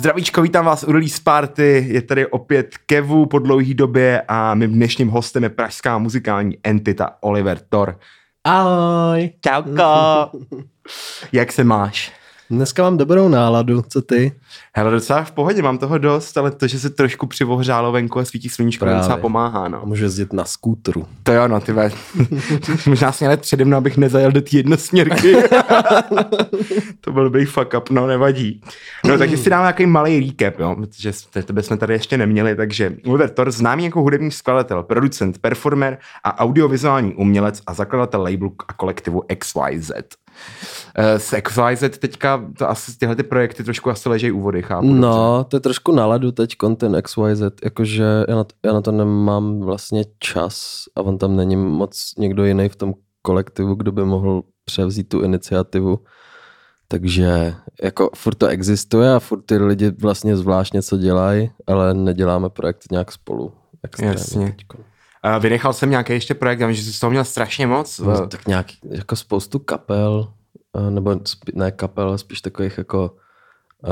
Zdravíčko, vítám vás u Release Party, je tady opět Kevu po dlouhé době a mým dnešním hostem je pražská muzikální entita Oliver Thor. Ahoj. Čauko. Jak se máš? Dneska mám dobrou náladu, co ty? Hele, docela v pohodě, mám toho dost, ale to, že se trošku přivohřálo venku a svítí sluníčko, Právě. docela pomáhá, no. Můžu jezdit na skútru. To jo, no, ty ve. Možná si ale přede mnou, abych nezajel do té jednosměrky. to byl dobrý fuck up, no nevadí. No, takže si dáme nějaký malý recap, jo, protože tebe jsme tady ještě neměli, takže Oliver Thor, známý jako hudební skladatel, producent, performer a audiovizuální umělec a zakladatel labelu a kolektivu XYZ. Eh, S XYZ teďka to asi tyhle ty projekty trošku asi ležejí u vody, chápu. dobře? No, to je trošku náladu teď ten XYZ, jakože já na, to, já na to nemám vlastně čas a on tam není moc někdo jiný v tom kolektivu, kdo by mohl převzít tu iniciativu. Takže jako furt to existuje a furt ty lidi vlastně zvlášť něco dělají, ale neděláme projekt nějak spolu. Jasně. teďko. Eh, Vynechal jsem nějaký ještě projekt, já vím, že jsi z toho měl strašně moc. No, tak nějak jako spoustu kapel, eh, nebo spí- ne kapel, ale spíš takových jako uh,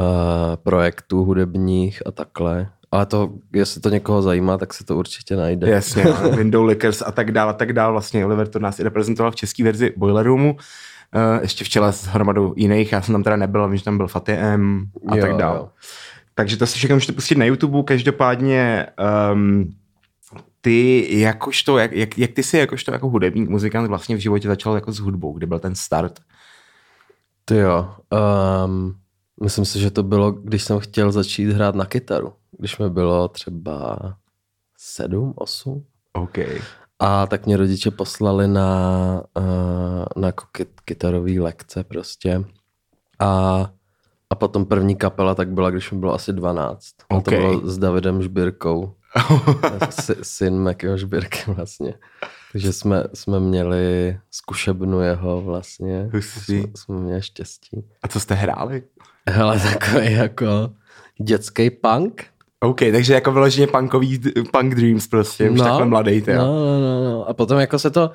projektů hudebních a takhle. Ale to, jestli to někoho zajímá, tak se to určitě najde. Jasně, no, Window Lickers a tak dál a tak dál. Vlastně Oliver to nás i reprezentoval v české verzi Boiler Roomu. Uh, ještě v čele s hromadou jiných, já jsem tam teda nebyl, vím, že tam byl Fatih M a Jo, tak dál. jo. Takže to si všechno můžete pustit na YouTube, každopádně um, ty jakožto, jak, jak, jak ty jsi jakožto jako hudební muzikant vlastně v životě začal jako s hudbou, kdy byl ten start? Ty jo. Um, myslím si, že to bylo, když jsem chtěl začít hrát na kytaru. Když mi bylo třeba sedm, osm. OK. A tak mě rodiče poslali na, uh, na jako kyt, kytarový lekce prostě. A, a potom první kapela tak byla, když mi bylo asi 12. A to bylo s Davidem Žbirkou. Sy- syn Mekyho Žbirky vlastně. Takže jsme, jsme měli zkušebnu jeho vlastně. Hustý. Jsme, jsme měli štěstí. A co jste hráli? Hele, takový jako dětský punk. OK, takže jako vyloženě punkový, punk dreams prostě, už takhle mladý, ty no, no, no, no. A potom jako se to,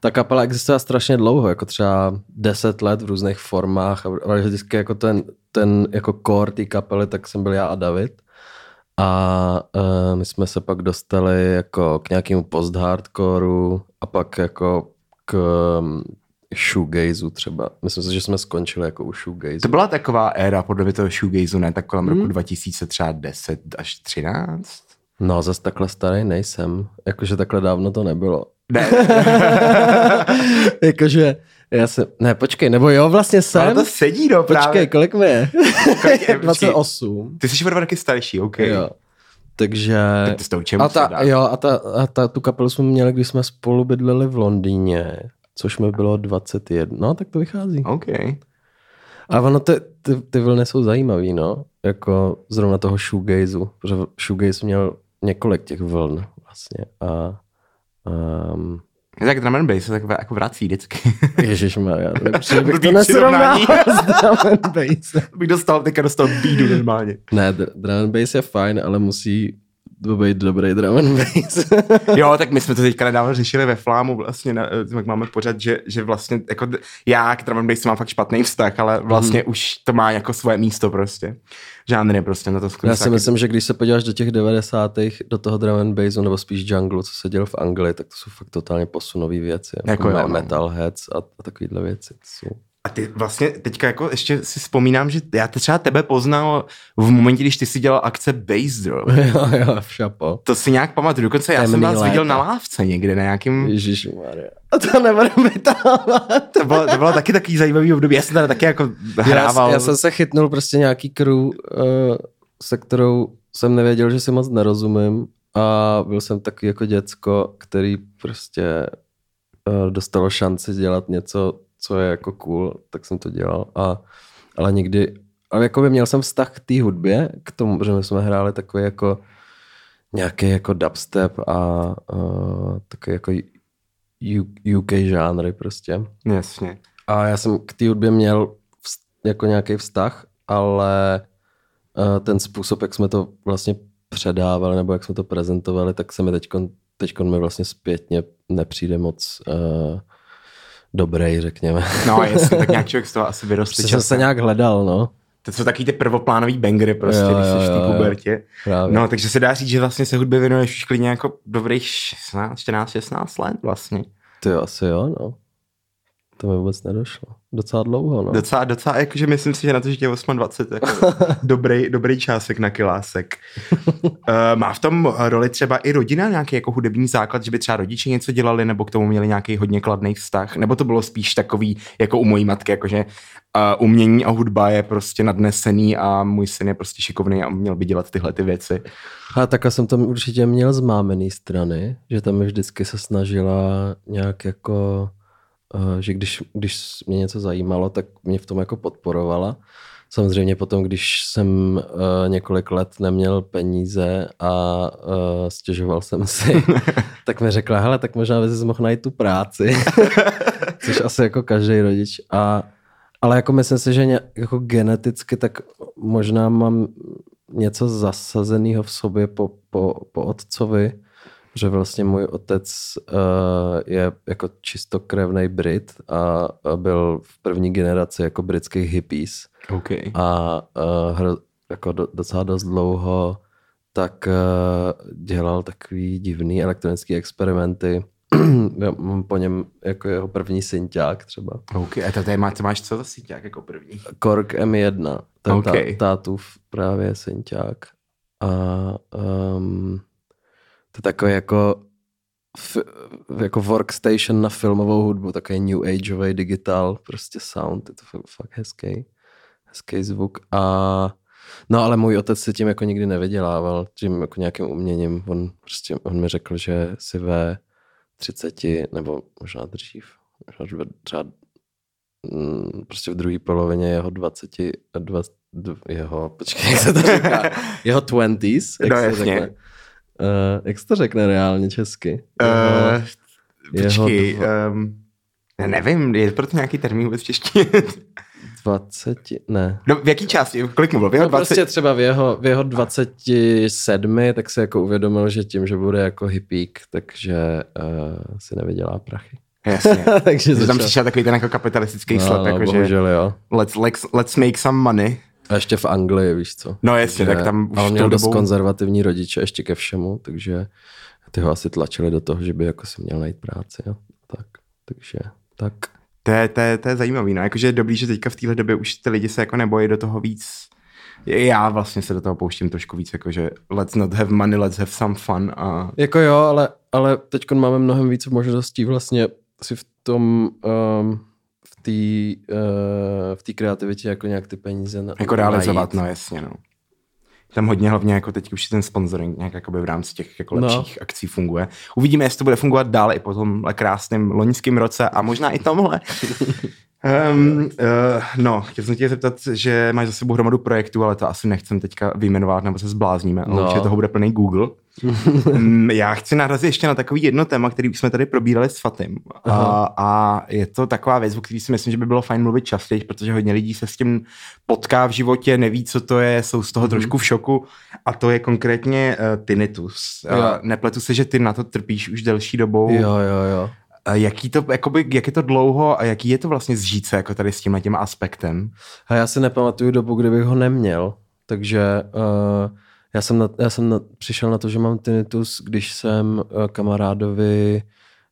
ta kapela existuje strašně dlouho, jako třeba 10 let v různých formách a vždycky jako ten, ten jako core té kapely, tak jsem byl já a David. A uh, my jsme se pak dostali jako k nějakému post-hardcoreu a pak jako k um, shoegazu třeba. Myslím si, že jsme skončili jako u shoegazu. To byla taková éra podle mě toho shoegazu, ne? Tak kolem Hmm. roku 2000 třeba 10 až 13? No, zase takhle starý nejsem. Jakože takhle dávno to nebylo. Ne, Jakože, já se, ne, počkej, nebo jo, vlastně jsem. ale to sedí, no počkej, právě. kolik mi je? Kolik je? Počkej. 28. Ty jsi o dva roky starší, OK. Jo. Takže... Tak to s a, ta, jo, a, ta, a ta, tu kapelu jsme měli, když jsme spolu bydleli v Londýně, což mi bylo 21. No, tak to vychází. OK. A ono, ty, ty, ty vlny jsou zajímavý, no. Jako zrovna toho shoegazu, protože shoegaze měl několik těch vln vlastně. A um, Tak drum and bass se tak jako vrací vždycky. Ježišmarja, lepší bych to nesrovnal s drum and bass. bych dostal, teďka dostal bídu normálně. Ne, dr- drum and bass je fajn, ale musí to být dobrý drum and bass. Jo, tak my jsme to teďka nedávno řešili ve Flámu vlastně, na, eh, jak máme pořád, že, že vlastně jako já k drum and bassu mám fakt špatný vztah, ale vlastně Mhm. už to má jako svoje místo prostě. Žánry prostě na to Já si myslím, že když se podíváš do těch 90. do toho drum and bassu, nebo spíš jungle, co se dělo v Anglii, tak to jsou fakt totálně posunové věci. Jako Jako jo, no. metalheads a, a takovéhle věci. To jsou... A ty vlastně teďka jako ještě si vzpomínám, že já te třeba tebe poznal v momentě, když ty si dělal akce Bass Drum. jo, jo, v šapo. To si nějak pamatuju, dokonce já jsem Temný vás viděl léta. na lávce někde, na nějakým... Ježišmarja. A to nebudeme vytávat. To bylo, to bylo taky takový zajímavý období, já jsem tady taky jako hrával. Já, já jsem se chytnul prostě nějaký crew, uh, se kterou jsem nevěděl, že si moc nerozumím a byl jsem takový jako děcko, který prostě uh, dostalo šanci dělat něco, co je jako cool, tak jsem to dělal. A, ale nikdy, ale jako by měl jsem vztah k té hudbě, k tomu, že my jsme hráli takový jako nějaký jako dubstep a uh, takový jako UK žánry prostě. Jasně. A já jsem k té hudbě měl vz- jako nějaký vztah, ale uh, ten způsob, jak jsme to vlastně předávali, nebo jak jsme to prezentovali, tak se mi teďkon, teďkon mi vlastně zpětně nepřijde moc uh, dobrý, řekněme. No jasně, tak nějak člověk z toho asi vyroste. Prostě jsem se nějak hledal, no. To jsou taky ty prvoplánový bangry prostě, Jo, když jsi v té pubertě. Právě. No, takže se dá říct, že vlastně se hudbě věnuješ už klidně jako dobrých 16, 14, 16 let vlastně. Ty jo, asi jo, no. To mi vůbec nedošlo. Docela dlouho, no. Docela, docela, jakože myslím si, že na to, že tě je 28, jako dobrý, dobrý čásek na kilásek. uh, má v tom roli třeba i rodina nějaký jako hudební základ, že by třeba rodiče něco dělali, nebo k tomu měli nějaký hodně kladný vztah, nebo to bylo spíš takový, jako u mojí matky, jakože uh, umění a hudba je prostě nadnesený a můj syn je prostě šikovný a měl by dělat tyhle ty věci. A takhle jsem tam určitě měl z mámený strany, že tam vždycky se snažila nějak jako, že když, když mě něco zajímalo, tak mě v tom jako podporovala. Samozřejmě potom, když jsem uh, několik let neměl peníze a uh, stěžoval jsem si, tak mi řekla, hele, tak možná bys si mohl najít tu práci, což asi jako každý rodič. A, ale jako myslím si, že ně, jako geneticky tak možná mám něco zasazeného v sobě po, po, po otcovi, že vlastně můj otec uh, je jako čistokrevný Brit a, byl v první generaci jako britských hippies OK. a uh, hro, jako do, docela dost dlouho tak uh, dělal takový divný elektronický experimenty. Já mám po něm jako jeho první synťák třeba. OK. A to tady má, máš co za síťák jako první? Korg M1, ten OK. okay. tátův právě synťák. A um, to je takový jako, f, jako workstation na filmovou hudbu, takový new ageový digital, prostě sound, je to fakt, fakt hezký, hezký zvuk. A No ale můj otec se tím jako nikdy nevydělával, tím jako nějakým uměním. On prostě, on mi řekl, že si ve 30 nebo možná dřív, možná ve- třeba mm, prostě v druhé polovině jeho 20, 20 jeho, počkej, jak se to říká, jeho 20s, jak No, se jasně. řekne. Uh, jak se to řekne reálně česky? Jeho, Uh, jeho počkej, dva- um, já nevím, je pro to nějaký termín vůbec v češtině? 20, ne. no, v jaký části, kolik mu bylo? V jeho No 20... prostě třeba v jeho, v jeho 27, tak se jako uvědomil, že tím, že bude jako hippík, takže uh, si nevydělá prachy. Jasně. takže Že tam přišel takový ten jako kapitalistický no, slep, no, jako že bohužel jo. let's, let's, let's make some money. A ještě v Anglii, víš co. No jasně, Takže- tak tam už a on tou měl dost dobou- konzervativní rodiče ještě ke všemu, takže ty ho asi tlačili do toho, že by jako si měl najít práci. Jo. Tak, takže tak. To je, to, je, to je zajímavý, no, jakože je dobrý, že teďka v téhle době už ty lidi se jako nebojí do toho víc, já vlastně se do toho pouštím trošku víc, jakože let's not have money, let's have some fun a Jako jo, ale, ale teď máme mnohem víc možností vlastně si v tom um, té uh, v té kreativitě jako nějak ty peníze na, jako realizovat, najít. no jasně, no. Tam hodně hlavně jako teď už ten sponsoring nějak jakoby v rámci těch jako No. lepších akcí funguje. Uvidíme, jestli to bude fungovat dále i po tomhle krásném loňském roce a možná i tomhle. Um, uh, no, chtěl jsem tě zeptat, že máš za sebou hromadu projektů, ale to asi nechcem teďka vyjmenovat, nebo se zblázníme, ale No. určitě toho bude plný Google. Mm, Já chci narazit ještě na takový jedno téma, který už jsme tady probírali s Fatim. A, Aha. a je to taková věc, o který si myslím, že by bylo fajn mluvit častěji, protože hodně lidí se s tím potká v životě, neví, co to je, jsou z toho Mhm. trošku v šoku. A to je konkrétně uh, tinnitus. Uh, nepletu se, že ty na to trpíš už delší dobou. Jo, jo, jo. Jaký to, jakoby, jak je to dlouho a jaký je to vlastně zžít se jako tady s tímhle tím aspektem? A já si nepamatuju dobu, kdybych ho neměl, takže uh, já jsem, na, já jsem na, přišel na to, že mám tinnitus, když jsem uh, kamarádovi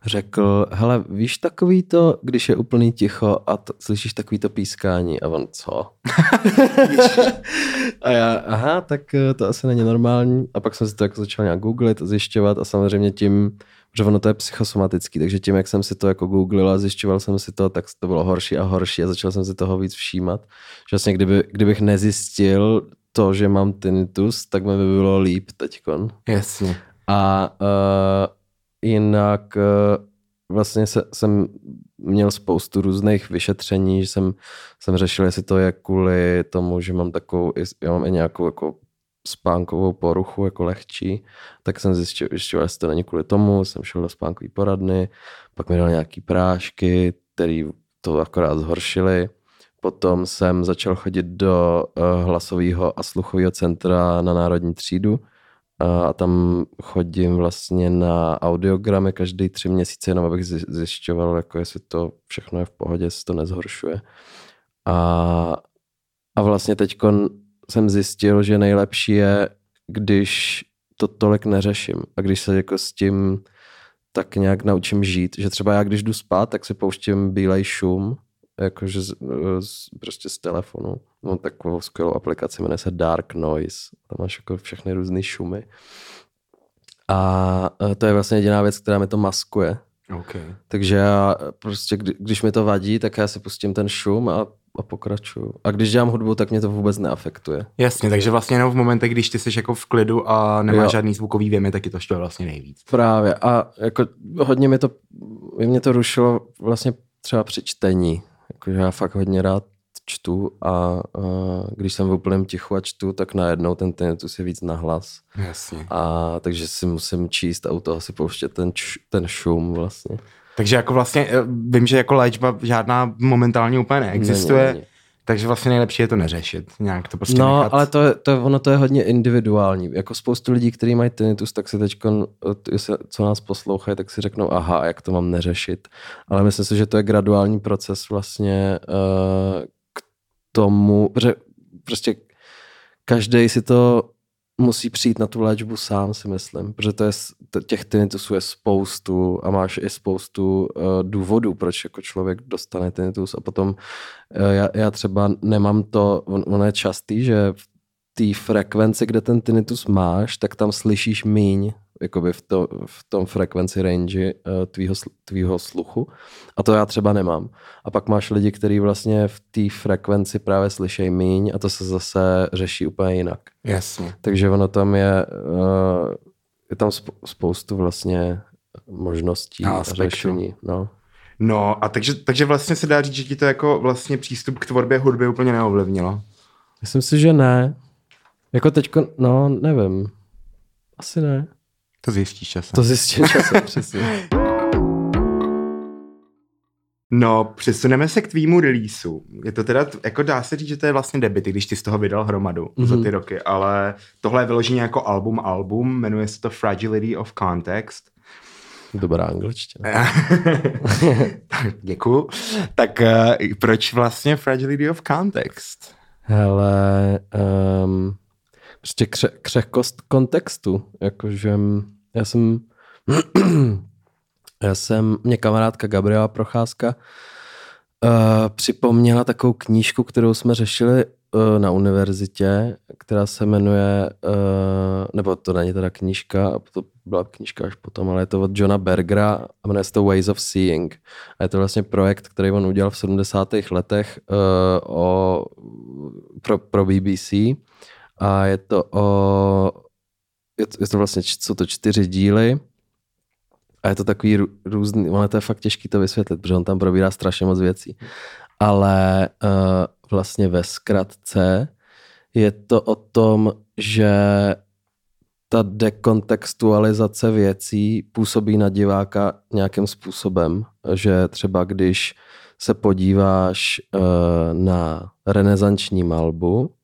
řekl, hele, víš takový to, když je úplný ticho a t- slyšíš takový to pískání a on, co? a já, aha, tak eh, to asi není normální. A pak jsem si to jako začal nějak googlit a zjišťovat a samozřejmě tím, že ono to je psychosomatický, takže tím, jak jsem si to jako googlil a zjišťoval jsem si to, tak to bylo horší a horší a začal jsem si toho víc všímat. Že vlastně kdyby, kdybych nezjistil to, že mám tinnitus, tak mi by bylo líp teďkon. Jasně. A uh, jinak uh, vlastně se, jsem měl spoustu různých vyšetření, že jsem, jsem řešil, jestli to je kvůli tomu, že mám takovou, já mám i nějakou jako spánkovou poruchu, jako lehčí, tak jsem zjistil, zjistil, jestli to není kvůli tomu, jsem šel do spánkové poradny, pak mi dal nějaký prášky, které to akorát zhoršily. Potom jsem začal chodit do uh, hlasového a sluchového centra na Národní třídu, a tam chodím vlastně na audiogramy každý tři měsíce, jenom abych zji- zjišťoval, jako jestli to všechno je v pohodě, jestli to nezhoršuje. A a vlastně teď jsem zjistil, že nejlepší je, když to tolik neřeším a když se jako s tím tak nějak naučím žít, že třeba já když jdu spát, tak si pouštím bílej šum, jakože z, z, prostě z telefonu. Mám takovou skvělou aplikaci, jmenuje se Dark Noise. Tam máš jako všechny různé šumy. A to je vlastně jediná věc, která mi to maskuje. Okay. Takže já prostě, kdy, když mi to vadí, tak já si pustím ten šum a, a pokračuju. A když dělám hudbu, tak mě to vůbec neafektuje. Jasně, takže vlastně jenom v momentech, když ty jsi jako v klidu a nemáš jo. žádný zvukový věmy, tak je to štve vlastně nejvíc. Právě. A jako hodně mi to, mě to rušilo vlastně třeba při čtení. Jakože já fakt hodně rád čtu a, a když jsem v úplném tichu a čtu, tak najednou ten tinnitus je víc nahlas. Jasně. A takže si musím číst a u toho si pouštět ten, č, ten šum vlastně. Takže jako vlastně eh, vím, že jako léčba žádná momentálně úplně neexistuje. Není, není. Takže vlastně nejlepší je to neřešit, nějak to prostě No, nechat. ale to je, to je, ono to je hodně individuální. Jako spoustu lidí, kteří mají tinnitus, tak si teď, co nás poslouchají, tak si řeknou, aha, jak to mám neřešit. Ale myslím si, že to je graduální proces vlastně uh, k tomu, protože prostě každý si to musí přijít na tu léčbu sám, si myslím, protože to je, těch tinnitusů je spoustu a máš i spoustu uh, důvodů, proč jako člověk dostane tinnitus. A potom uh, já, já třeba nemám to, on, ono je častý, že v té frekvenci, kde ten tinnitus máš, tak tam slyšíš míň jakoby v, to, v tom frekvenci range uh, tvýho, tvýho sluchu. A to já třeba nemám. A pak máš lidi, kteří vlastně v té frekvenci právě slyšejí míň a to se zase řeší úplně jinak. Jasně. Takže ono tam je, uh, je tam spoustu vlastně možností a, a řešení. No. No a takže, takže vlastně se dá říct, že ti to jako vlastně přístup k tvorbě hudby úplně neovlivnilo? Myslím si, že ne. Jako teďko, no nevím. Asi ne. To zjistíš časem. To zjistíš časem, přesně. No, přesuneme se k tvýmu releaseu. Je to teda, jako dá se říct, že to je vlastně debit, když ty z toho vydal hromadu mm-hmm. za ty roky, ale tohle je vyloženě jako album album, jmenuje se to Fragility of Context. Dobrá angličtina. Děkuju. Tak uh, proč vlastně Fragility of Context? Hele, um, prostě kře- křehkost kontextu, jakože já jsem já jsem, mě kamarádka Gabriela Procházka uh, připomněla takovou knížku, kterou jsme řešili uh, na univerzitě, která se jmenuje, uh, nebo to není teda knížka, to byla knížka až potom, ale je to od Johna Bergera a jmenuje se to Ways of Seeing. A je to vlastně projekt, který on udělal v 70. letech uh, o, pro, pro BBC a je to o, je to, je to vlastně, jsou to čtyři díly a je to takový různý, ono to je fakt těžký to vysvětlit, protože on tam probírá strašně moc věcí. Ale uh, vlastně ve zkratce je to o tom, že ta dekontextualizace věcí působí na diváka nějakým způsobem, že třeba když se podíváš uh, na renesanční malbu,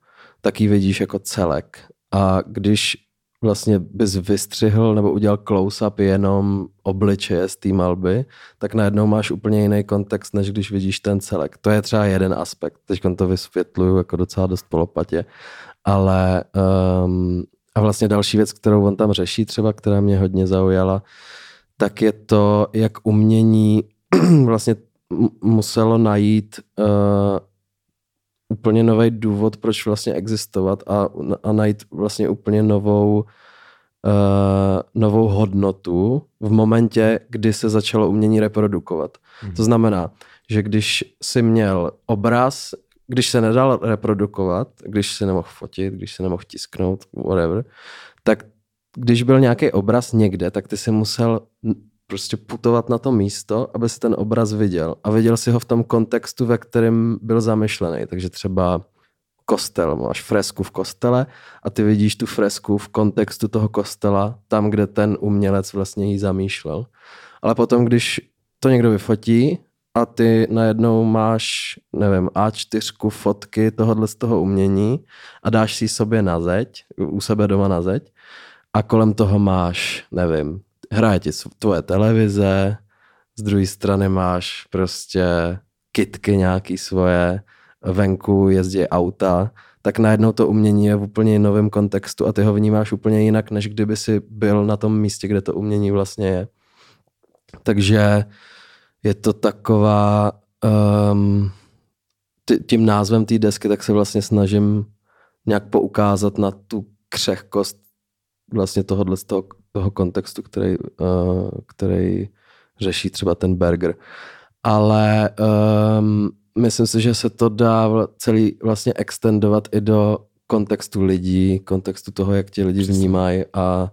tak ji vidíš jako celek. A když vlastně bys vystřihl nebo udělal close-up jenom obličeje z té malby, tak najednou máš úplně jiný kontext, než když vidíš ten celek. To je třeba jeden aspekt. Teď to vysvětluju jako docela dost polopatě. Ale um, a vlastně další věc, kterou on tam řeší třeba, která mě hodně zaujala, tak je to, jak umění vlastně muselo najít uh, úplně nový důvod, proč vlastně existovat a, a najít vlastně úplně novou, uh, novou hodnotu v momentě, kdy se začalo umění reprodukovat. Hmm. To znamená, že když si měl obraz, když se nedal reprodukovat, když se nemohl fotit, když se nemohl tisknout, whatever, tak když byl nějaký obraz někde, tak ty si musel prostě putovat na to místo, aby si ten obraz viděl. A viděl si ho v tom kontextu, ve kterém byl zamýšlený. Takže třeba kostel, máš fresku v kostele a ty vidíš tu fresku v kontextu toho kostela, tam, kde ten umělec vlastně ji zamýšlel. Ale potom, když to někdo vyfotí a ty najednou máš, nevím, A4 fotky tohohle z toho umění a dáš si sobě na zeď, u sebe doma na zeď a kolem toho máš, nevím, hraje ti tvoje televize, z druhé strany máš prostě kitky nějaký svoje venku jezdí auta, tak najednou to umění je v úplně novém kontextu a ty ho vnímáš úplně jinak, než kdyby si byl na tom místě, kde to umění vlastně je. Takže je to taková, um, tím názvem té desky, tak se vlastně snažím nějak poukázat na tu křehkost vlastně tohohle z toho, toho kontextu, který, uh, který řeší třeba ten Berger. Ale um, myslím si, že se to dá celý vlastně extendovat i do kontextu lidí, kontextu toho, jak ti lidi vnímají a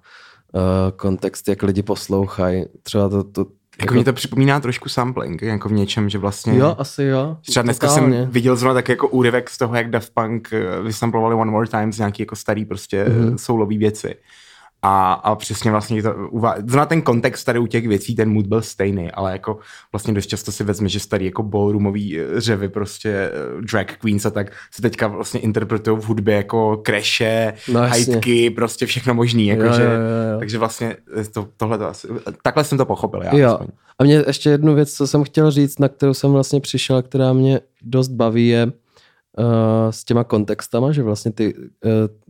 uh, kontext, jak lidi poslouchají. Třeba to, to jako, jako mě to připomíná trošku sampling, jako v něčem, že vlastně... Jo, asi jo. Třeba dneska Totálně. jsem viděl zrovna tak jako úryvek z toho, jak Daft Punk eh, vysamplovali One More Times nějaký jako starý prostě mm-hmm. soulový věci. A, a přesně vlastně to uvá... Zná ten kontext tady u těch věcí, ten mood byl stejný, ale jako vlastně dost často si vezme, že starý jako ballroomový eh, řevy, prostě eh, drag queens a tak se teďka vlastně interpretují v hudbě jako kreše, no, hajtky, prostě všechno možný, jako jo, že, jo, jo. takže vlastně to, tohle to asi, takhle jsem to pochopil já. Jo. A mě ještě jednu věc, co jsem chtěl říct, na kterou jsem vlastně přišel, která mě dost baví, je, uh, s těma kontextama, že vlastně ty, uh,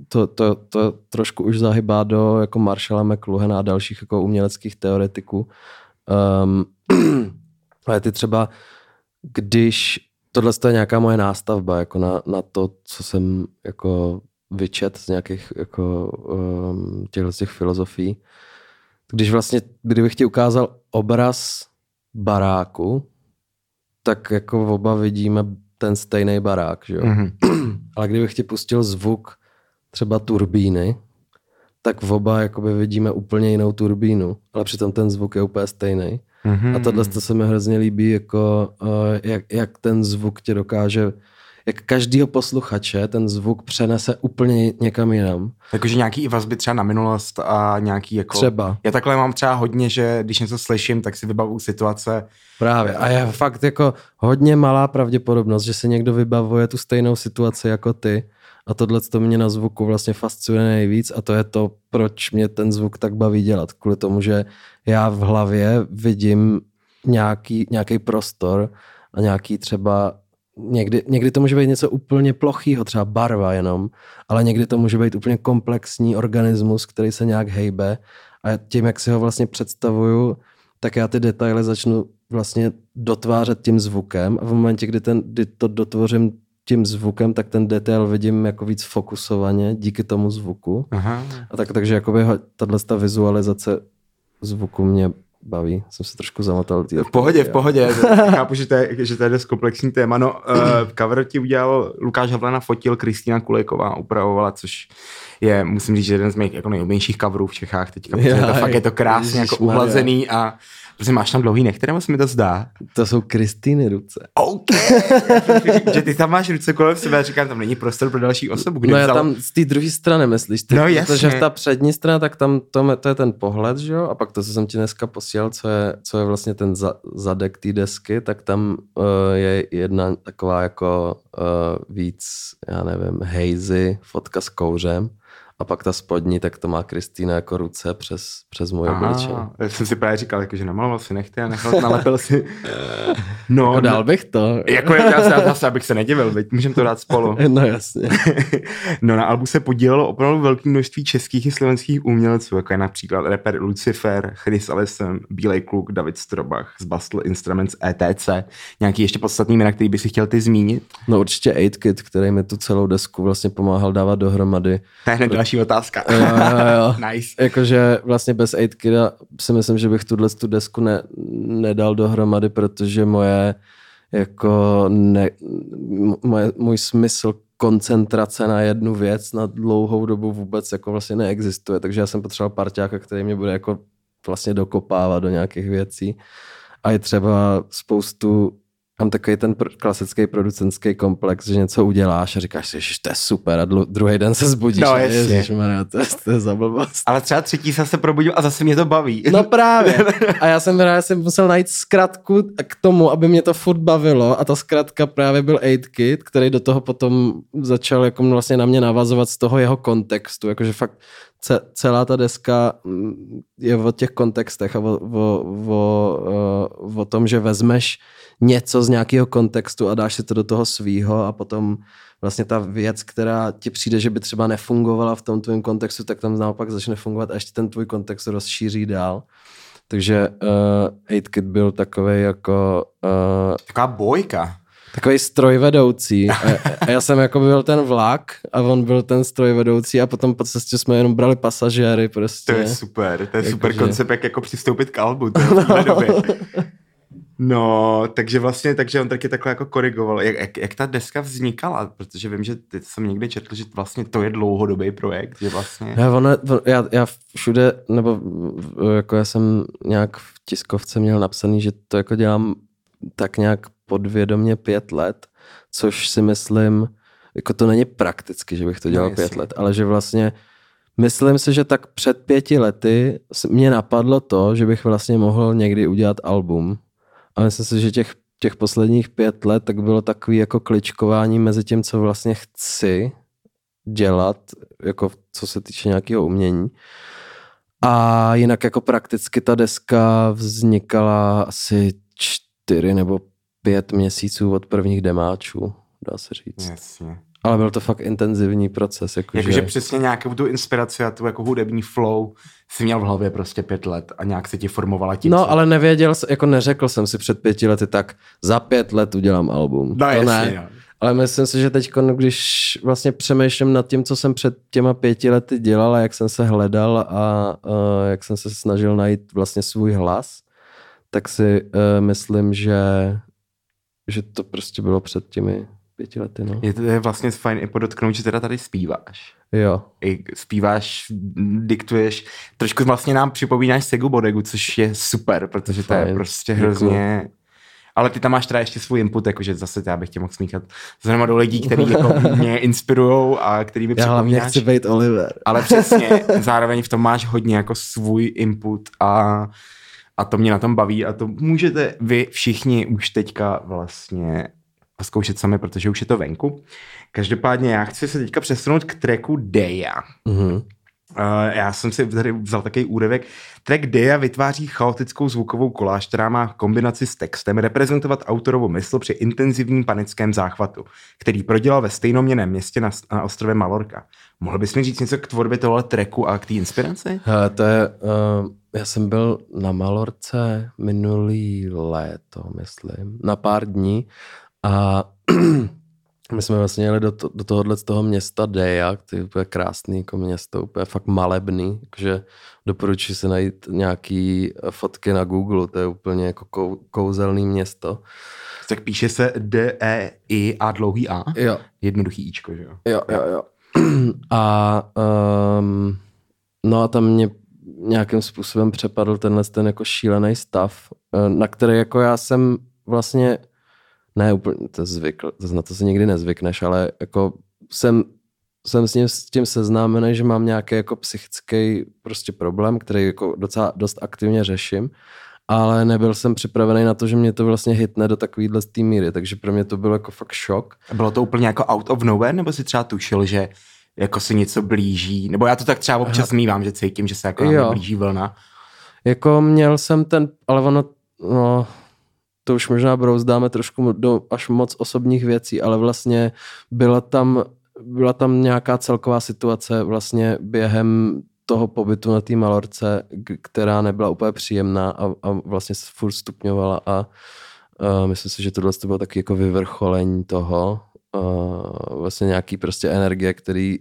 to, to, to trošku už zahybá do jako Marshalla McLuhana a dalších jako uměleckých teoretiků. Um, ale ty třeba, když tohle je nějaká moje nástavba jako na, na to, co jsem jako vyčet z nějakých jako um, těchto těch filozofií, když vlastně, kdybych ti ukázal obraz baráku, tak jako oba vidíme ten stejný barák, že jo? Mm-hmm. Ale kdybych ti pustil zvuk třeba turbíny, tak v oba jakoby vidíme úplně jinou turbínu, ale přitom ten zvuk je úplně stejný. Mm-hmm. A tohle to se mi hrozně líbí, jako, uh, jak, jak ten zvuk tě dokáže jak každýho posluchače ten zvuk přenese úplně někam jinam. Jakože nějaký i vazby třeba na minulost a nějaký jako... Třeba. Já takhle mám třeba hodně, že když něco slyším, tak si vybavu situace. Právě. A je fakt jako hodně malá pravděpodobnost, že se někdo vybavuje tu stejnou situaci jako ty. A tohle to mě na zvuku vlastně fascinuje nejvíc a to je to, proč mě ten zvuk tak baví dělat. Kvůli tomu, že já v hlavě vidím nějaký, nějaký prostor a nějaký třeba někdy, někdy to může být něco úplně plochého, třeba barva jenom, ale někdy to může být úplně komplexní organismus, který se nějak hejbe a tím, jak si ho vlastně představuju, tak já ty detaily začnu vlastně dotvářet tím zvukem a v momentě, kdy, ten, kdy to dotvořím tím zvukem, tak ten detail vidím jako víc fokusovaně díky tomu zvuku. Aha. A tak, takže jakoby tato vizualizace zvuku mě baví. Jsem se trošku zamotal. Tý, v pohodě, v pohodě. Chápu, že to, je, že to je dost komplexní téma. No, uh, cover ti udělal Lukáš Havlena, fotil Kristýna Kulejková, upravovala, což je, musím říct, že jeden z mých jako nejoblíbenějších coverů v Čechách teďka, protože to fakt je to krásně jako uhlazený a Prostě máš tam dlouhý nech, nebo se mi to zdá? To jsou Kristýny ruce. OK. že ty tam máš ruce kolem sebe a říkám, tam není prostor pro další osobu. Kdy no já tam z té druhé strany myslíš. Ty, no jasně. Protože v ta přední strana, tak tam to, to je ten pohled, že jo? A pak to, co jsem ti dneska posílal, co je, co je vlastně ten za, zadek té desky, tak tam uh, je jedna taková jako uh, víc, já nevím, hazy, fotka s kouřem a pak ta spodní, tak to má Kristýna jako ruce přes, přes můj obličej. Já jsem si právě říkal, jako, že namaloval si nechty a nechal, nalepil si. No, jako dál bych to. Jako já, já zase, abych se nedivil, veď můžeme to dát spolu. No jasně. no na albu se podílelo opravdu velké množství českých i slovenských umělců, jako je například rapper Lucifer, Chris Allison, Bílej kluk, David Strobach z Bastel Instruments ETC. Nějaký ještě podstatný jména, který by si chtěl ty zmínit? No určitě 8 který mi tu celou desku vlastně pomáhal dávat dohromady. To je hned další otázka. Jo, jo, jo. nice. Jakože vlastně bez 8 Kida si myslím, že bych tuhle tu desku ne, nedal dohromady, protože moje jako ne, moje, můj smysl koncentrace na jednu věc na dlouhou dobu vůbec jako vlastně neexistuje, takže já jsem potřeboval parťáka, který mě bude jako vlastně dokopávat do nějakých věcí. A je třeba spoustu Mám takový ten klasický producentský komplex, že něco uděláš a říkáš si, že to je super a dlu- druhý den se zbudíš. No, jasně. to, je, to je za blbost. Ale třeba třetí se se probudil a zase mě to baví. No právě. A já jsem, já jsem musel najít zkratku k tomu, aby mě to furt bavilo a ta zkratka právě byl 8Kit, který do toho potom začal jako vlastně na mě navazovat z toho jeho kontextu, jakože fakt ce, celá ta deska mm, je o těch kontextech a o, o, o, o, o tom, že vezmeš něco z nějakého kontextu a dáš si to do toho svýho a potom vlastně ta věc, která ti přijde, že by třeba nefungovala v tom tvém kontextu, tak tam naopak začne fungovat a ještě ten tvůj kontext rozšíří dál. Takže uh, 8 Kid byl takový jako... Uh, Taková bojka. Takový strojvedoucí. A, a já jsem jako byl ten vlak a on byl ten strojvedoucí a potom po cestě jsme jenom brali pasažéry prostě. To je super, to je Jako super že- koncept, jak jako přistoupit k albu. To je době. No, takže vlastně, takže on taky takhle jako korigoval. Jak, jak, jak ta deska vznikala? Protože vím, že teď jsem někde četl, že vlastně to je dlouhodobý projekt, že vlastně... Já, ono, on- já, já všude, nebo jako já jsem nějak v tiskovce měl napsaný, že to jako dělám tak nějak podvědomě pět let, což si myslím, jako to není prakticky, že bych to dělal No, pět let, ale že vlastně myslím si, že tak před pěti lety mě napadlo to, že bych vlastně mohl někdy udělat album. A myslím si, že těch, těch posledních pět let tak bylo takový jako kličkování mezi tím, co vlastně chci dělat, jako co se týče nějakého umění. A jinak jako prakticky ta deska vznikala asi čtyři nebo pět měsíců od prvních demáčů, dá se říct. Jasně. Ale byl to fakt intenzivní proces. Jakože, Jakože přesně nějakou tu inspiraci a tu jako hudební flow si měl v hlavě prostě pět let a nějak se ti formovala tím. No, ale nevěděl, jsem- jako neřekl jsem si před pěti lety, tak za pět let udělám album. No, to jasně, ne. no. Ale myslím si, že teď, když vlastně přemýšlím nad tím, co jsem před těma pěti lety dělal a jak jsem se hledal a, a jak jsem se snažil najít vlastně svůj hlas, tak si uh, myslím, že, že to prostě bylo před těmi pěti lety. No. Je to je vlastně fajn i podotknout, že teda tady zpíváš. Jo. I zpíváš, diktuješ, trošku vlastně nám připomínáš Segu Bodegu, což je super, protože to je Fajn, prostě děkuju. hrozně... Ale ty tam máš teda ještě svůj input, jakože zase já bych tě mohl smíchat zrovna do lidí, kteří jako mě inspirujou a který mi Já hlavně připomínáš. chci být Oliver. Ale přesně, zároveň v tom máš hodně jako svůj input a, a to mě na tom baví a to můžete vy všichni už teďka vlastně zkoušet sami, protože už je to venku. Každopádně já chci se teďka přesunout k tracku Deja. Mhm. Uh, já jsem si tady vzal takový úryvek. Track Deja vytváří chaotickou zvukovou koláž, která má kombinaci s textem reprezentovat autorovu mysl při intenzivním panickém záchvatu, který prodělal ve stejnoměném městě na, na ostrově Malorka. Mohl bys mi říct něco k tvorbě tohle tracku a k té inspiraci? Hele, to je, uh, já jsem byl na Malorce minulý léto, myslím, na pár dní a my jsme vlastně jeli do, to, do tohohle z toho města Deja, který je úplně krásný jako město, úplně fakt malebný, takže doporučuji si najít nějaký fotky na Google, to je úplně jako kou, kouzelný město. Tak píše se D, E, I a dlouhý A. Jo, Jednoduchý Ičko, že jo? Jo, jo, jo. A um, no a tam mě nějakým způsobem přepadl tenhle ten jako šílený stav, eh, na který jako já jsem vlastně ne úplně, to zvykl, to na to se nikdy nezvykneš, ale jako jsem, jsem s, ním, s tím seznámený, že mám nějaký jako psychický prostě problém, který jako docela dost aktivně řeším, ale nebyl jsem připravený na to, že mě to vlastně hitne do takovýhle té míry, takže pro mě to byl jako fakt šok. Bylo to úplně jako out of nowhere, nebo si třeba tušil, že jako se něco blíží? Nebo já to tak třeba občas mývám, že cítím, že se jako blíží vlna. Jako měl jsem ten, ale ono, no, to už možná brouzdáme trošku do až moc osobních věcí, ale vlastně byla tam, byla tam nějaká celková situace vlastně během toho pobytu na té Malorce, která nebyla úplně příjemná a, a vlastně se furt stupňovala a, a myslím si, že tohle to bylo taky jako vyvrcholení toho, vlastně nějaký prostě energie, který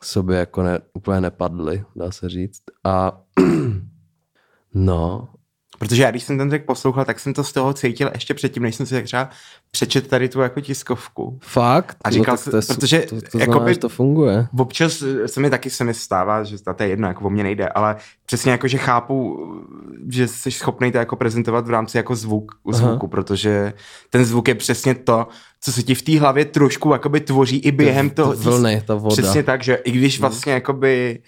k sobě jako ne, úplně nepadly, dá se říct. A no, Protože já, když jsem ten track poslouchal, tak jsem to z toho cítil ještě předtím, než jsem si tak třeba přečet tady tu jako tiskovku. Fakt? A říkal no, to je, protože to, to znamená, že to funguje. Občas se mi taky se mi stává, že to je jedno, jako o mě nejde, ale přesně jako, že chápu, že jsi schopný to jako prezentovat v rámci jako zvuk, zvuku, protože ten zvuk je přesně to, co se ti v té hlavě trošku jakoby tvoří i během toho. Ty vlny, ta voda. Přesně tak, že i když vlastně jakoby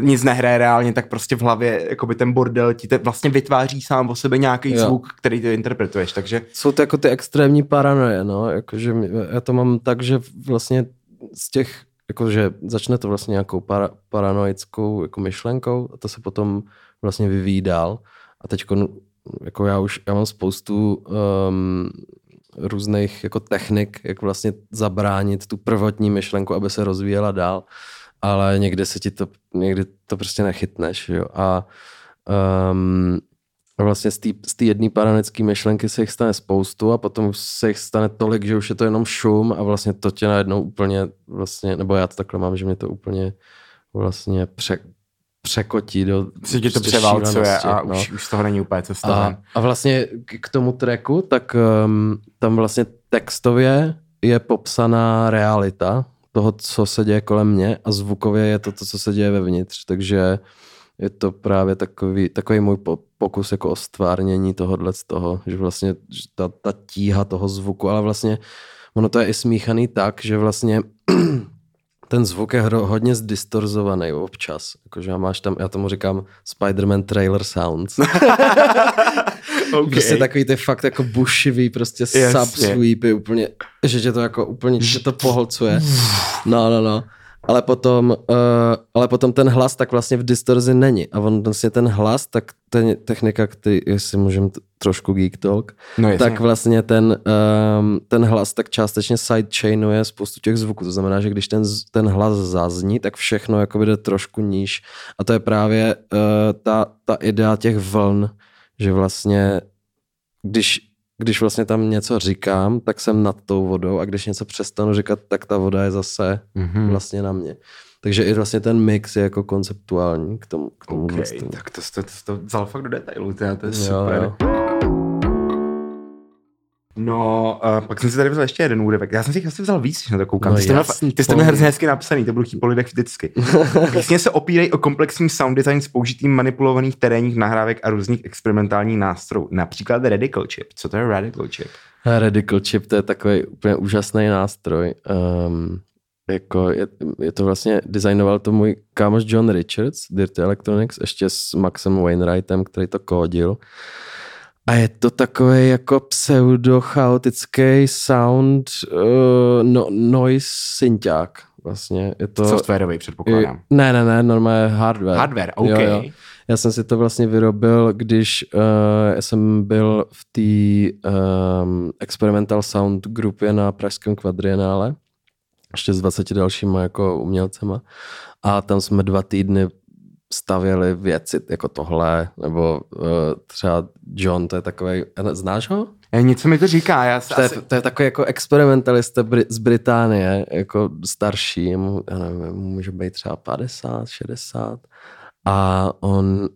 nic nehraje reálně, tak prostě v hlavě jakoby ten bordel ti te vlastně vytváří sám o sebe nějaký Jo. zvuk, který ty interpretuješ, takže Jsou to jako ty extrémní paranoje, no, jakože já to mám tak, že vlastně z těch jakože začne to vlastně nějakou para, paranoickou jako myšlenkou a to se potom vlastně vyvíjí dál. A teď jako já už já mám spoustu um, různých jako technik, jak vlastně zabránit tu prvotní myšlenku, aby se rozvíjela dál, ale někde se ti to, někdy to prostě nechytneš, jo. A um, vlastně z té jedné paranoické myšlenky se jich stane spoustu a potom se jich stane tolik, že už je to jenom šum a vlastně to tě najednou úplně vlastně, nebo já to takhle mám, že mě to úplně vlastně pře, překotí do Se ti to prostě převálcuje a no. už, už z toho není úplně co a, a vlastně k tomu tracku, tak um, tam vlastně textově je popsaná realita toho, co se děje kolem mě a zvukově je to, to co se děje vevnitř, takže je to právě takový, takový můj pokus jako o stvárnění tohohle z toho, že vlastně ta, ta tíha toho zvuku, ale vlastně ono to je i smíchaný tak, že vlastně ten zvuk je hodně zdistorzovaný občas. Jakože máš tam, já tomu říkám Spider-Man trailer sounds. okay. Prostě takový ty fakt jako bušivý, prostě sub-sweepy, úplně, že tě to jako úplně, že to poholcuje. No, no, no ale potom, uh, ale potom ten hlas tak vlastně v distorzi není. A on vlastně ten hlas, tak ten technika, který, jestli můžeme trošku geek talk, no tak vlastně ten, um, ten hlas tak částečně sidechainuje spoustu těch zvuků. To znamená, že když ten, ten hlas zazní, tak všechno jako jde trošku níž. A to je právě uh, ta, ta idea těch vln, že vlastně když když vlastně tam něco říkám, tak jsem nad tou vodou a když něco přestanu říkat, tak ta voda je zase mm-hmm. vlastně na mě. Takže i vlastně ten mix je jako konceptuální k tomu. K tomu okay, vlastně. tak to, to, to, to vzal fakt do detailu, to je, to je super. Jo, jo. No, uh, pak jsem si tady vzal ještě jeden úryvek. Já jsem si asi vzal víc, na to koukám. No, ty jste, jasný, ty jste mi hrozně hezky napsaný, to budu chtít po lidech vždycky. Písně se opírají o komplexní sound design s použitím manipulovaných terénních nahrávek a různých experimentálních nástrojů. Například Radical Chip. Co to je Radical Chip? Radical Chip to je takový úplně úžasný nástroj. Um, jako je, je, to vlastně, designoval to můj kámoš John Richards, Dirty Electronics, ještě s Maxem Wainwrightem, který to kódil. A je to takový jako pseudo-chaotický sound uh, no, noise synťák. Vlastně. Je to, Softwarový předpokládám. Ne, ne, ne, normálně hardware. Hardware, OK. Jo, jo. Já jsem si to vlastně vyrobil, když uh, já jsem byl v té um, Experimental Sound grupě na Pražském kvadrienále, ještě s 20 dalšíma jako umělcema. A tam jsme dva týdny stavěli věci jako tohle, nebo uh, třeba John, to je takový, znáš ho? E, něco mi to říká. Já to, asi... je, to je takový jako experimentalista z Británie, jako starší, mu, já nevím, může být třeba 50, 60 a on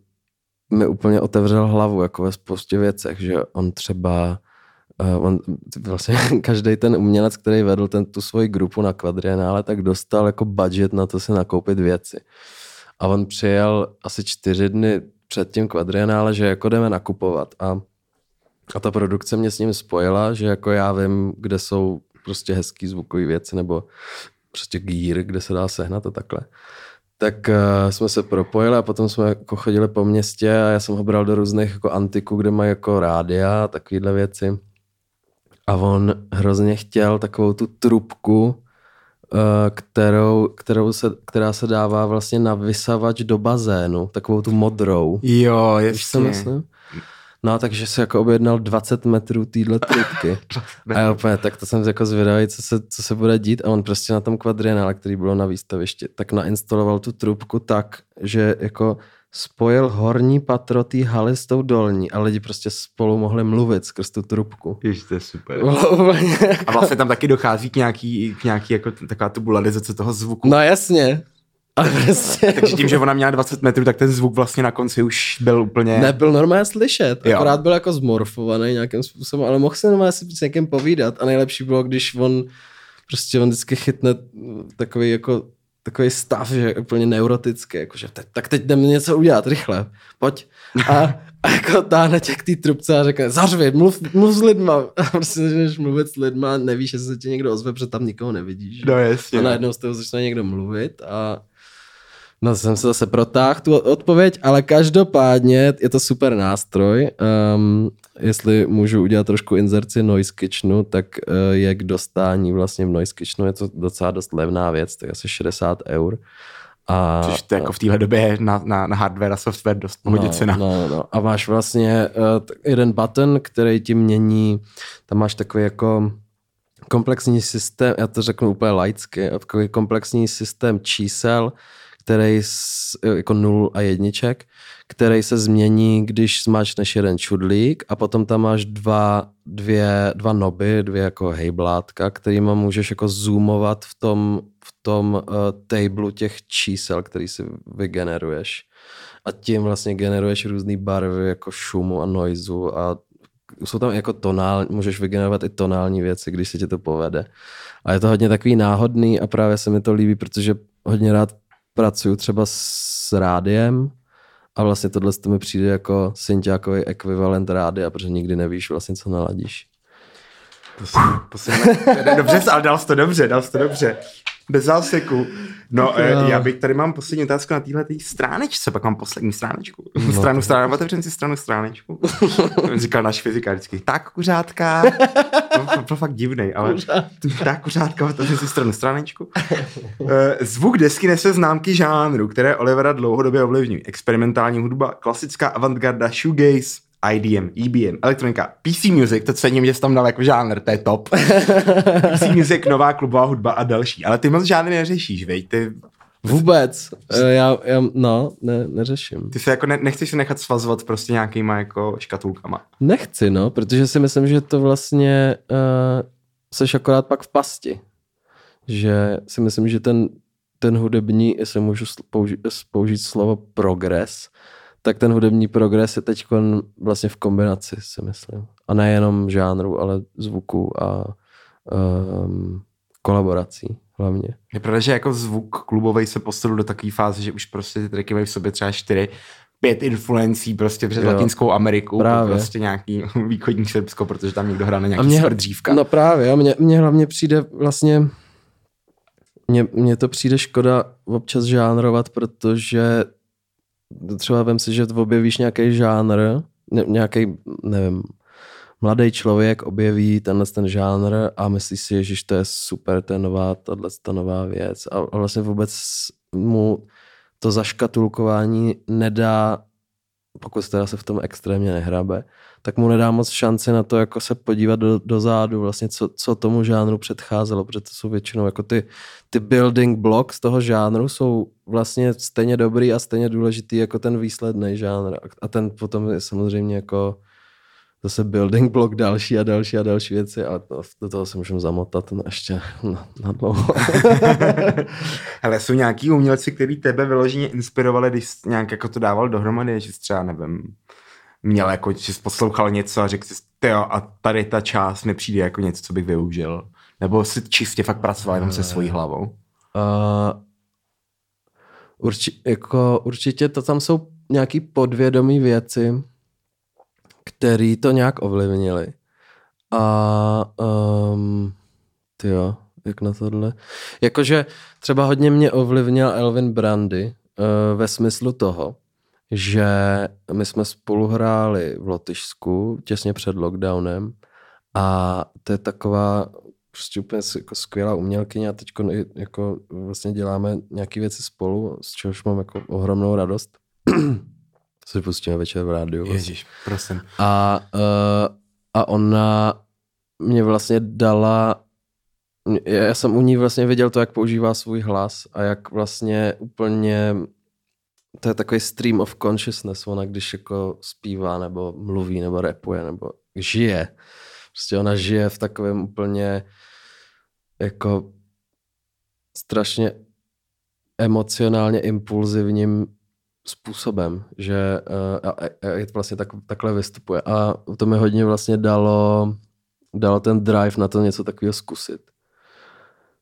mi úplně otevřel hlavu jako ve spoustě věcech, že on třeba uh, on vlastně každý ten umělec, který vedl ten, tu svoji grupu na kvadrienále, tak dostal jako budget na to si nakoupit věci. A on přijel asi čtyři dny před tím kvadrienále, že jako jdeme nakupovat. A, a ta produkce mě s ním spojila, že jako já vím, kde jsou prostě hezký zvukové věci, nebo prostě gear, kde se dá sehnat a takhle. Tak uh, jsme se propojili a potom jsme jako chodili po městě a já jsem ho bral do různých jako antiků, kde mají jako rádia a takovéhle věci. A on hrozně chtěl takovou tu trubku, kterou, kterou se, která se dává vlastně na vysavač do bazénu, takovou tu modrou. Jo, jasně. No, takže se jako objednal 20 metrů týhle trubky. a já úplně, tak to jsem jako zvědavý, co se, co se bude dít. A on prostě na tom kvadrienále, který bylo na výstavišti, tak nainstaloval tu trubku tak, že jako spojil horní patro té haly s tou dolní a lidi prostě spolu mohli mluvit skrz tu trubku. Ježiš, to je super. a vlastně tam taky dochází k nějaký, k nějaký jako taková tubularizace toho zvuku. No jasně. A prostě... Takže tím, že ona měla 20 metrů, tak ten zvuk vlastně na konci už byl úplně... Nebyl normálně slyšet, jo. akorát byl jako zmorfovaný nějakým způsobem, ale mohl se normálně si s někým povídat a nejlepší bylo, když on prostě on vždycky chytne takový jako takový stav, že je úplně neurotický, jakože te, tak teď jdeme něco udělat, rychle, pojď. A, a jako táhne tě k té trubce a řekne, zařvi, mluv, mluv s lidma. A prostě začneš mluvit s lidma, nevíš, jestli se ti někdo ozve, protože tam nikoho nevidíš. No jasně. A najednou z toho začne někdo mluvit a No jsem se zase protáhl tu odpověď, ale každopádně je to super nástroj. Um, jestli můžu udělat trošku inzerci Noise Kitchenu, tak uh, je k dostání vlastně v Noise Kitchenu, je to docela dost levná věc, tak asi 60 eur. A, Což to jako v téhle době na, na, na hardware a software dost pohodě no, cena. No, no. A máš vlastně uh, jeden button, který ti mění, tam máš takový jako komplexní systém, já to řeknu úplně laicky, takový komplexní systém čísel, který s, jako nul a jedniček, který se změní, když zmáčneš jeden čudlík a potom tam máš dva, dvě, dva noby, dvě jako hejblátka, kterýma můžeš jako zoomovat v tom, v tom uh, tablu těch čísel, který si vygeneruješ. A tím vlastně generuješ různé barvy jako šumu a noizu a jsou tam jako tonál, můžeš vygenerovat i tonální věci, když se ti to povede. A je to hodně takový náhodný a právě se mi to líbí, protože hodně rád pracuju třeba s rádiem a vlastně tohle to mi přijde jako synťákový ekvivalent rádia, protože nikdy nevíš vlastně, co naladíš. To jsem, dobře, ale dal jsi to dobře, dal jsi to dobře. Bez záseku. No, no. já bych tady mám poslední otázku na téhle stránečce, pak mám poslední stránečku. No. Stranu, stranu, otevřen si stranu stránečku. Říkal náš fyzika vždycky, tak kuřátka. to byl fakt divný, ale tak kuřátka, otevřen si stranu stránečku. Eh, zvuk desky nese známky žánru, které Olivera dlouhodobě ovlivňují. Experimentální hudba, klasická avantgarda, shoegaze, IDM, EBM, elektronika, PC Music, to cením, že jsi tam dal jako žánr, to je top. PC Music, nová klubová hudba a další. Ale ty moc žádný neřešíš, vej, ty... Vůbec. Eh, já, já no, ne, neřeším. Ty se jako ne, nechceš se nechat svazovat prostě nějakýma jako škatulkama. Nechci, no, protože si myslím, že to vlastně uh, seš akorát pak v pasti. Že si myslím, že ten, ten hudební, jestli můžu použít, použít slovo progres, tak ten hudební progres je teď vlastně v kombinaci, si myslím. A nejenom žánru, ale zvuku a um, kolaborací hlavně. Je pravda, že jako zvuk klubový se posunul do takové fáze, že už prostě ty tracky mají v sobě třeba čtyři, pět influencí prostě přes jo, Latinskou Ameriku, právě. prostě nějaký východní Srbsko, protože tam někdo hrál na nějaký mě, dřívka. No právě, a mně, mně hlavně přijde vlastně mně, mně to přijde škoda občas žánrovat, protože třeba vem si, že objevíš nějaký žánr, nějaký, nevím, mladý člověk objeví tenhle ten žánr a myslí si, že to je super, to je nová, tahle ta nová věc. A vlastně vůbec mu to zaškatulkování nedá, pokud teda se v tom extrémně nehrabe, tak mu nedá moc šanci na to jako se podívat do, do zádu, vlastně co, co tomu žánru předcházelo, protože to jsou většinou jako ty, ty building blocks toho žánru jsou vlastně stejně dobrý a stejně důležitý jako ten výsledný žánr. A ten potom je samozřejmě jako zase building block další a další a další věci a to, do toho se můžeme zamotat na ještě na, na dlouho. Ale jsou nějaký umělci, který tebe vyloženě inspirovali, když jsi nějak jako to dával dohromady, že jsi třeba, nevím, měl jako, že jsi poslouchal něco a řekl jsi, jo, a tady ta část mi přijde jako něco, co bych využil. Nebo si čistě fakt pracoval jenom se svojí hlavou? Uh, urči, jako, určitě to tam jsou nějaký podvědomí věci, které to nějak ovlivnili. A um, ty jo, jak na tohle? Jakože třeba hodně mě ovlivnil Elvin Brandy uh, ve smyslu toho, že my jsme spolu hráli v Lotyšsku těsně před lockdownem a to je taková prostě úplně jako skvělá umělkyně a teď jako vlastně děláme nějaké věci spolu, z čehož mám jako ohromnou radost. Co si pustíme večer v rádiu. Vlastně. Ježíš, prosím. A, uh, a ona mě vlastně dala já jsem u ní vlastně viděl to, jak používá svůj hlas a jak vlastně úplně to je takový stream of consciousness, ona když jako zpívá nebo mluví nebo repuje nebo žije. Prostě ona žije v takovém úplně jako strašně emocionálně impulzivním způsobem, že uh, a, a vlastně tak, takhle vystupuje. A to mi hodně vlastně dalo, dalo ten drive na to něco takového zkusit.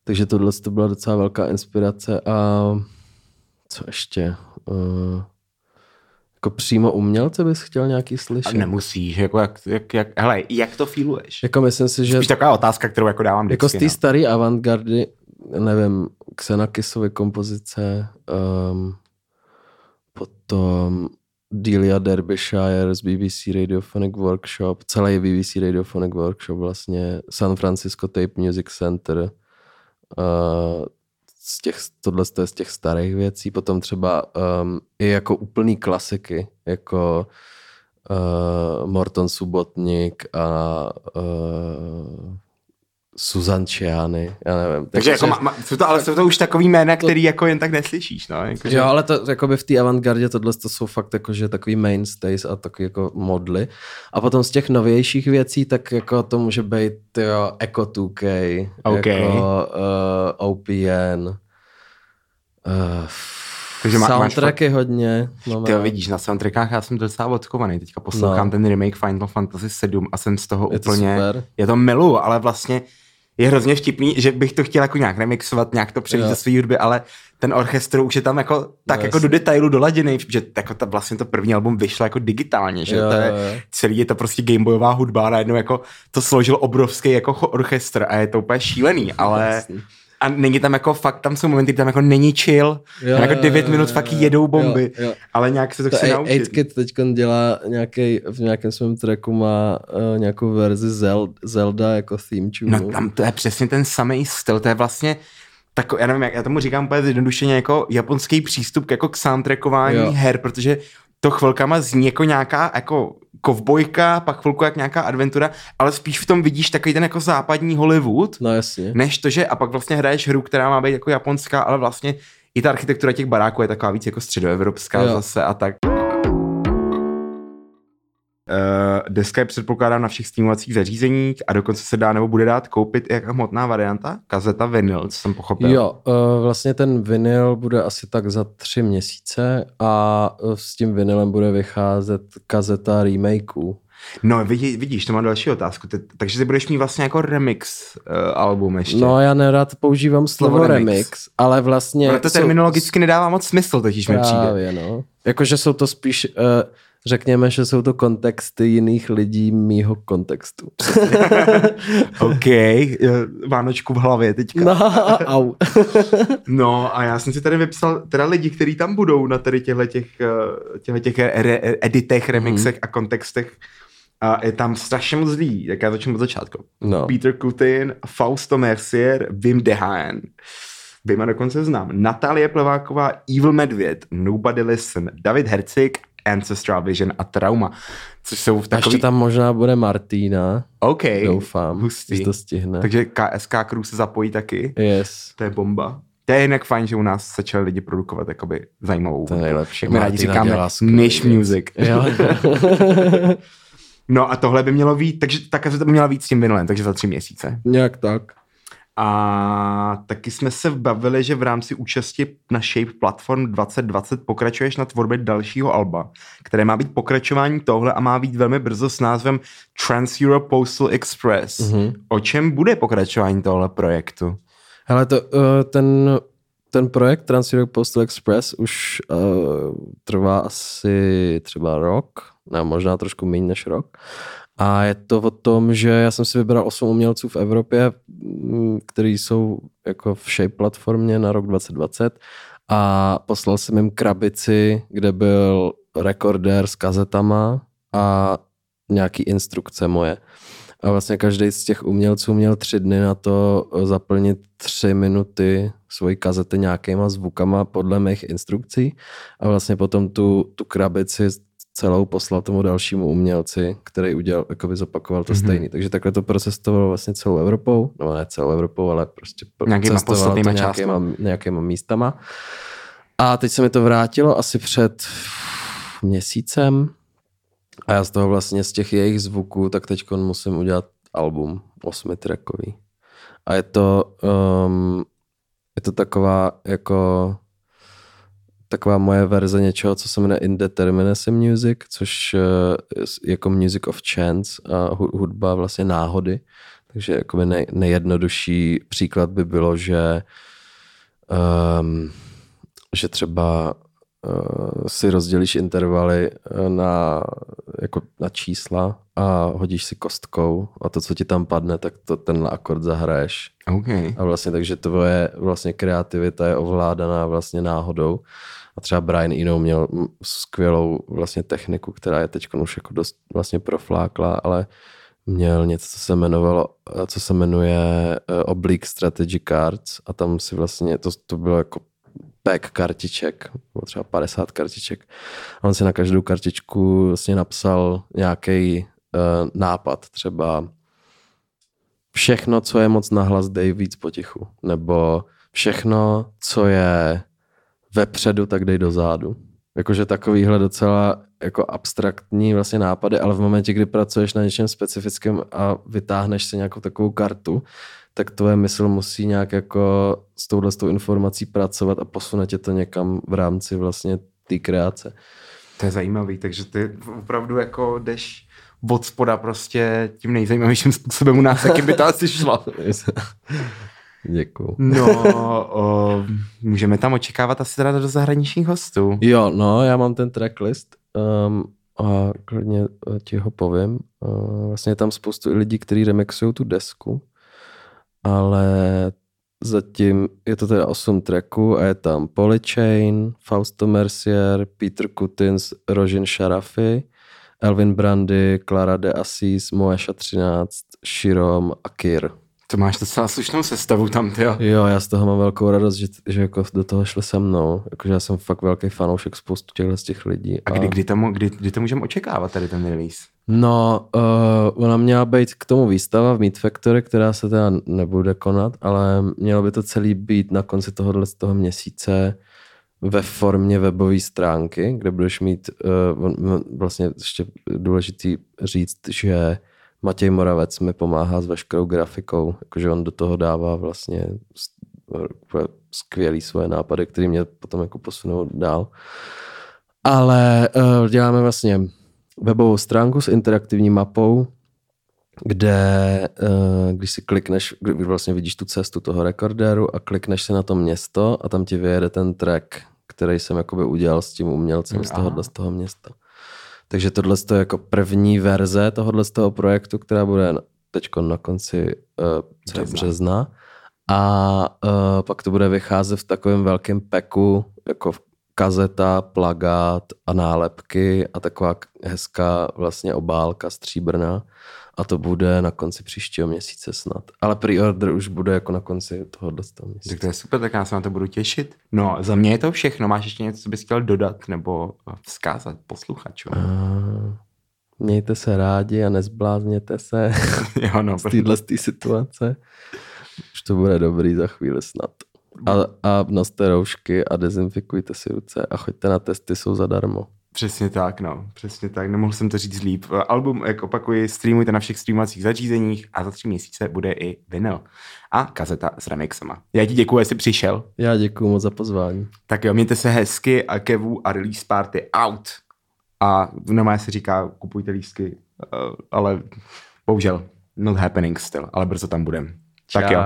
Takže tohle to byla docela velká inspirace a co ještě? Uh, jako přímo umělce bys chtěl nějaký slyšet? A nemusíš, jako jak, jak, jak, hele, jak to feeluješ? Jako myslím si, že... Spíš taková otázka, kterou jako dávám vždycky, Jako z té no. staré avantgardy, nevím, Xenakisovy kompozice, um, potom Delia Derbyshire z BBC Radiophonic Workshop, celý BBC Radiophonic Workshop vlastně, San Francisco Tape Music Center, z těch, tohle je z těch starých věcí, potom třeba um, i jako úplný klasiky, jako uh, Morton Subotník a uh, Susan Čiány, já nevím. Takže jako, ma, jsou to, ale jsou to už takový jména, to, který jako jen tak neslyšíš, no. Jako, jo, ale to, jako by v té avantgardě tohle to jsou fakt jakože takový mainstays a takový jako modly. A potom z těch novějších věcí, tak jako to může být jo, Echo 2K, okay. jako uh, OPN, uh, takže má, Soundtracky máš hodně. Ty vidíš, na soundtrackách já jsem docela odkovaný. Teďka poslouchám no. ten remake Final Fantasy 7 a jsem z toho je úplně... To super. Je to milu, ale vlastně je hrozně vtipný, že bych to chtěl jako nějak remixovat, nějak to převít do své hudby, ale ten orchestr už je tam jako tak no, jako do detailu doladěný, že jako ta, vlastně to první album vyšlo jako digitálně, že jo, to je, jo. celý je to prostě gameboyová hudba a najednou jako to složil obrovský jako orchestr a je to úplně šílený, ale Jasný a není tam jako fakt, tam jsou momenty, kdy tam jako není chill, jo, jako 9 jo, minut jo, fakt jedou bomby, jo, jo. ale nějak se to, to chce naučit. 8 teď dělá nějaký, v nějakém svém tracku má uh, nějakou verzi Zelda, Zelda jako theme tune. No tam to je přesně ten samý styl, to je vlastně tak já nevím, jak já tomu říkám úplně zjednodušeně jako japonský přístup jako k soundtrackování jo. her, protože to chvilkama zní jako nějaká jako kovbojka, pak chvilku jak nějaká adventura, ale spíš v tom vidíš takový ten jako západní Hollywood, no jasně. než to, že a pak vlastně hraješ hru, která má být jako japonská, ale vlastně i ta architektura těch baráků je taková víc jako středoevropská jo. zase a tak. Uh, deska je předpokládám na všech streamovacích zařízeních a dokonce se dá nebo bude dát koupit i jako hmotná varianta, kazeta vinyl, co jsem pochopil. Jo, uh, vlastně ten vinyl bude asi tak za tři měsíce a uh, s tím vinylem bude vycházet kazeta remakeů. No vidí, vidíš, to mám další otázku. Ty, takže ty budeš mít vlastně jako remix uh, album ještě. No já nerad používám slovo, slovo remix, remix, ale vlastně... No to terminologicky jsou... nedává moc smysl, totiž mi přijde. No. Jakože jsou to spíš... Uh, Řekněme, že jsou to kontexty jiných lidí mýho kontextu. OK, Vánočku v hlavě teďka. No, au. no a já jsem si tady vypsal teda lidi, kteří tam budou na tady těchto těch, těchto těch re- editech, remixech mm. a kontextech. A je tam strašně moc lidí, tak já začnu od začátku. No. Peter Kutin, Fausto Mercier, Wim Dehaen. Vyma dokonce znám. Natalie Pleváková, Evil Medvěd, Nobody Listen, David Hercik Ancestral Vision a Trauma, což jsou v takový... ještě tam možná bude Martina. OK. Doufám, Hustý. že to stihne. Takže KSK Crew se zapojí taky. Yes. To je bomba. To je jinak fajn, že u nás začali lidi produkovat jakoby zajímavou. To je nejlepší. My rádi říkáme niche music. no a tohle by mělo být, takže tak to by měla víc s tím vinylem, takže za tři měsíce. Nějak tak. A taky jsme se bavili, že v rámci účasti na Shape Platform 2020 pokračuješ na tvorbě dalšího alba, které má být pokračování tohle a má být velmi brzo s názvem Trans Europe Postal Express. Mm-hmm. O čem bude pokračování tohle projektu? Hele, to, uh, ten, ten projekt Trans Europe Postal Express už uh, trvá asi třeba rok, ne, možná trošku méně než rok. A je to o tom, že já jsem si vybral 8 umělců v Evropě, mm, kteří jsou jako v Shape platformě na rok 2020 a poslal jsem jim krabici, kde byl rekordér s kazetama a nějaký instrukce moje. A vlastně každý z těch umělců měl tři dny na to zaplnit tři minuty svojí kazety nějakýma zvukama podle mých instrukcí a vlastně potom tu, tu krabici celou poslal tomu dalšímu umělci, který udělal, jako by zopakoval to mm-hmm. stejný. Takže takhle to procestovalo vlastně celou Evropou, no ne celou Evropou, ale prostě nějakýma podstatnýma nějakýma, nějakýma místama. A teď se mi to vrátilo asi před měsícem a já z toho vlastně z těch jejich zvuků, tak teď musím udělat album osmitrackový. A je to, um, je to taková jako taková moje verze něčeho, co se jmenuje Indeterminacy Music, což je jako Music of Chance a hudba vlastně náhody. Takže jakoby nej, nejjednodušší příklad by bylo, že um, že třeba uh, si rozdělíš intervaly eh, na, jako na čísla a hodíš si kostkou a to, co ti tam padne, tak to ten akord zahraješ. Okay. A vlastně takže tvoje vlastně kreativita je ovládaná vlastně náhodou A třeba Brian Eno měl skvělou vlastně techniku, která je teď už jako dost vlastně proflákla, ale měl něco, co se jmenovalo, co se jmenuje uh, Oblique Strategy Cards a tam si vlastně, to, to bylo jako pack kartiček, bylo třeba 50 kartiček. A on si na každou kartičku vlastně napsal nějaký uh, nápad, třeba všechno, co je moc nahlas, dej víc potichu. Nebo všechno, co je vepředu, tak dej dozadu. Jakože takovýhle docela jako abstraktní vlastně nápady, ale v momentě, kdy pracuješ na něčem specifickém a vytáhneš si nějakou takovou kartu, tak tvoje mysl musí nějak jako s touhle s tou informací pracovat a posune tě to někam v rámci vlastně té kreace. To je zajímavý, takže ty opravdu jako jdeš od spoda prostě tím nejzajímavějším způsobem u nás, jakým by to asi šlo. Děkuju. No, o, můžeme tam očekávat asi teda do zahraničních hostů. Jo, no, já mám ten tracklist um, a klidně eh, ti ho povím. Uh, vlastně je tam spoustu lidí, kteří remixují tu desku, ale zatím je to teda 8 tracků a je tam Polychain, Fausto Mercier, Peter Kutins, Rožin Sharafi, Elvin Brandy, Clara de Assis, Moesha 13, Shirom a Kir. To máš docela slušnou sestavu tam, ty jo. Jo, já z toho mám velkou radost, že, že jako do toho šli se mnou. Jakože já jsem fakt velký fanoušek spoustu těchto z těch lidí. A kdy, kdy, to, kdy, kdy to můžeme očekávat, tady ten release? No, uh, ona měla být k tomu výstava v Meat Factory, která se teda nebude konat, ale mělo by to celý být na konci tohohle z toho měsíce ve formě webové stránky, kde budeš mít, uh, vlastně ještě důležitý říct, že Matěj Moravec mi pomáhá s veškerou grafikou, jakože on do toho dává vlastně skvělý svoje nápady, které mě potom jako posunou dál. Ale uh, děláme vlastně webovou stránku s interaktivní mapou, kde uh, když si klikneš, když vlastně vidíš tu cestu toho rekordéru a klikneš si na to město a tam ti vyjede ten track, který jsem jakoby udělal s tím umělcem z tohohle z toho města. Takže tohle je jako první verze tohohle toho projektu, která bude teď na konci uh, března. března. A uh, pak to bude vycházet v takovém velkém peku, jako kazeta, plagát a nálepky a taková hezká vlastně obálka stříbrná a to bude na konci příštího měsíce snad. Ale pre-order už bude jako na konci toho měsíce. Tak to je super, tak já se na to budu těšit. No, za mě je to všechno. Máš ještě něco, co bys chtěl dodat nebo vzkázat posluchačům? Uh, mějte se rádi a nezblázněte se jo, no, z téhle situace. Už to bude dobrý za chvíli snad. A, a noste roušky a dezinfikujte si ruce a choďte na testy, jsou zadarmo. Přesně tak, no. Přesně tak. Nemohl jsem to říct líp. Album, jak opakuji, streamujte na všech streamovacích zařízeních a za tři měsíce bude i vinyl. A kazeta s remixama. Já ti děkuji, že jsi přišel. Já děkuji moc za pozvání. Tak jo, mějte se hezky a Kevu a release party out. A normálně se říká, kupujte lístky, eh, ale bohužel not happening still, ale brzo tam budem. Tak jo.